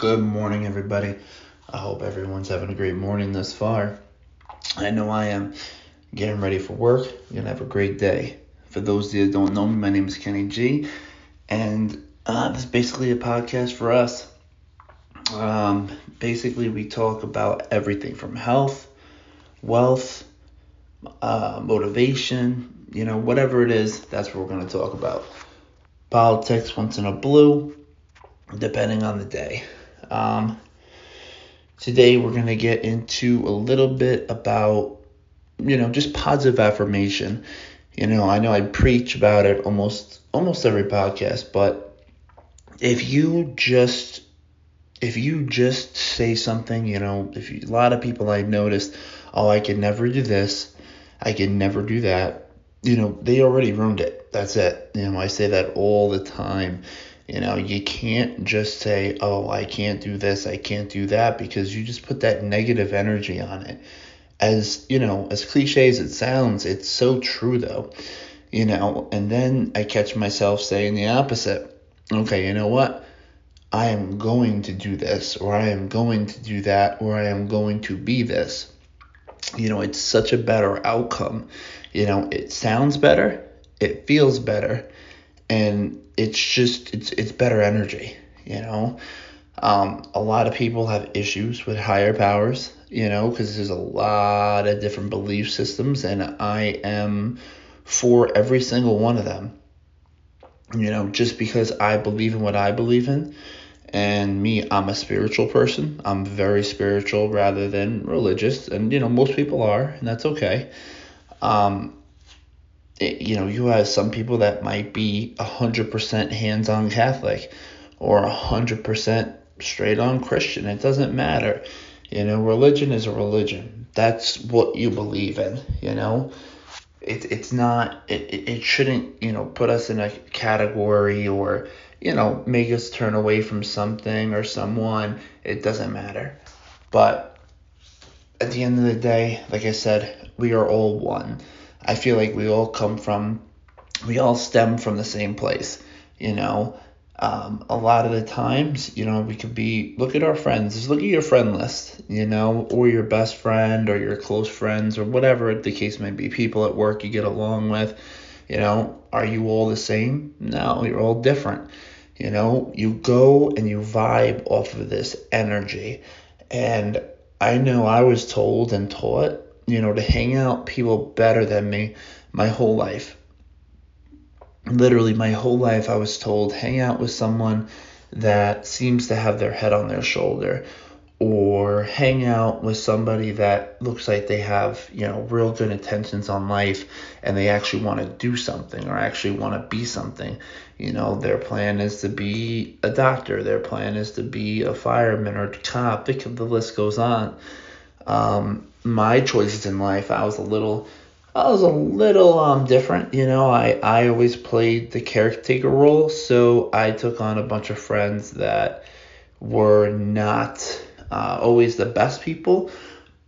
Good morning, everybody. I hope everyone's having a great morning thus far. I know I am getting ready for work. You're gonna have a great day. For those that don't know me, my name is Kenny G, and uh, this is basically a podcast for us. Um, basically, we talk about everything from health, wealth, uh, motivation, you know, whatever it is, that's what we're going to talk about. Politics once in a blue, depending on the day. Um, today we're going to get into a little bit about, you know, just positive affirmation. You know, I know I preach about it almost almost every podcast, but if you just if you just say something, you know, if you, a lot of people I noticed, oh, I could never do this, I could never do that. You know, they already ruined it. That's it. You know, I say that all the time. You know, you can't just say, oh, I can't do this, I can't do that, because you just put that negative energy on it. As, you know, as cliche as it sounds, it's so true though. You know, and then I catch myself saying the opposite. Okay, you know what? I am going to do this, or I am going to do that, or I am going to be this. You know, it's such a better outcome. You know, it sounds better, it feels better, and it's just it's it's better energy you know? Um, a lot of people have issues with higher powers you know because there's a lot of different belief systems and i am for every single one of them you know just because i believe in what i believe in. And me i'm a spiritual person. I'm very spiritual rather than religious and you know most people are and that's okay. Um, you know, you have some people that might be 100% hands on Catholic or 100% straight on Christian. It doesn't matter. You know, religion is a religion. That's what you believe in, you know? It, it's not, it, it shouldn't, you know, put us in a category or, you know, make us turn away from something or someone. It doesn't matter. But at the end of the day, like I said, we are all one. I feel like we all come from, we all stem from the same place, you know. Um, a lot of the times, you know, we could be, look at our friends, just look at your friend list, you know, or your best friend or your close friends or whatever the case may be, people at work you get along with, you know, are you all the same? No, you're all different. You know, you go and you vibe off of this energy. And I know I was told and taught you know, to hang out people better than me my whole life. Literally, my whole life, I was told hang out with someone that seems to have their head on their shoulder, or hang out with somebody that looks like they have, you know, real good intentions on life and they actually want to do something or actually want to be something. You know, their plan is to be a doctor, their plan is to be a fireman or a cop, the, list goes on. Um, my choices in life, I was a little I was a little um different, you know. I I always played the caretaker role, so I took on a bunch of friends that were not uh, always the best people,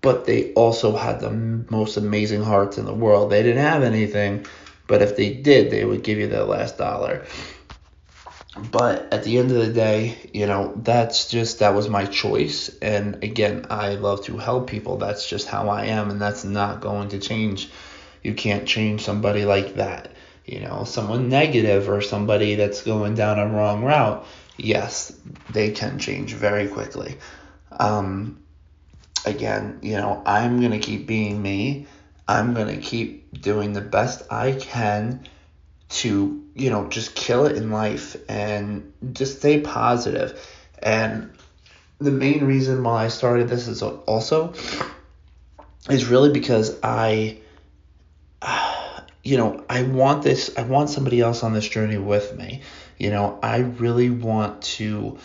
but they also had the most amazing hearts in the world. They didn't have anything, but if they did, they would give you their last dollar but at the end of the day, you know, that's just that was my choice. And again, I love to help people. That's just how I am, and that's not going to change. You can't change somebody like that. You know, someone negative or somebody that's going down a wrong route. Yes, they can change very quickly. Um, again, you know, I'm gonna keep being me. I'm gonna keep doing the best I can to you know just kill it in life and just stay positive. and the main reason why i started this is also is really because i you know i want this i want somebody else on this journey with me you know i really want to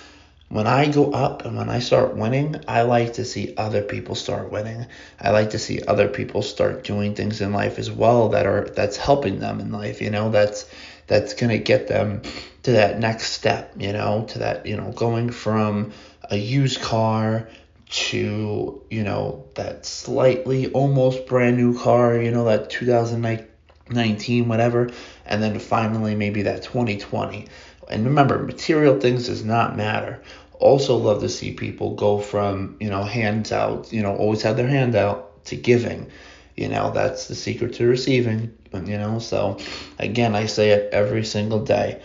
when I go up and when I start winning, I like to see other people start winning. I like to see other people start doing things in life as well that are that's helping them in life, you know, that's that's going to get them to that next step, you know, to that, you know, going from a used car to, you know, that slightly almost brand new car, you know, that 2019 whatever, and then finally maybe that 2020 and remember, material things does not matter. Also love to see people go from, you know, hands out, you know, always have their hand out to giving. You know, that's the secret to receiving, you know. So again, I say it every single day.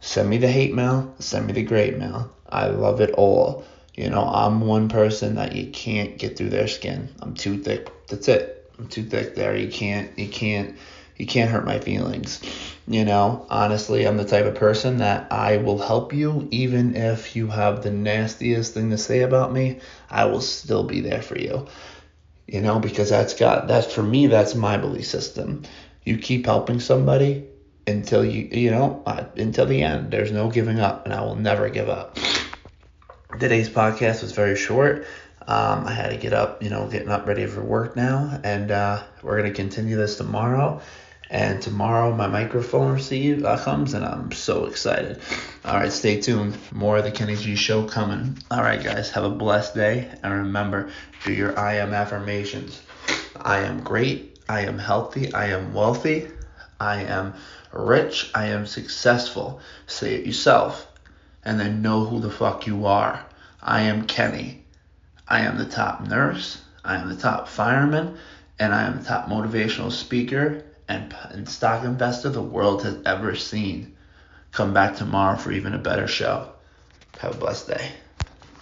Send me the hate mail, send me the great mail. I love it all. You know, I'm one person that you can't get through their skin. I'm too thick. That's it. I'm too thick there. You can't you can't you can't hurt my feelings. You know, honestly, I'm the type of person that I will help you even if you have the nastiest thing to say about me. I will still be there for you. You know, because that's got that's for me that's my belief system. You keep helping somebody until you you know uh, until the end. There's no giving up, and I will never give up. Today's podcast was very short. Um, I had to get up, you know, getting up ready for work now, and uh, we're gonna continue this tomorrow. And tomorrow my microphone receive uh, comes, and I'm so excited. All right, stay tuned. More of the Kenny G Show coming. All right, guys, have a blessed day, and remember, do your I am affirmations. I am great. I am healthy. I am wealthy. I am rich. I am successful. Say it yourself, and then know who the fuck you are. I am Kenny. I am the top nurse. I am the top fireman, and I am the top motivational speaker and, and stock investor the world has ever seen. Come back tomorrow for even a better show. Have a blessed day.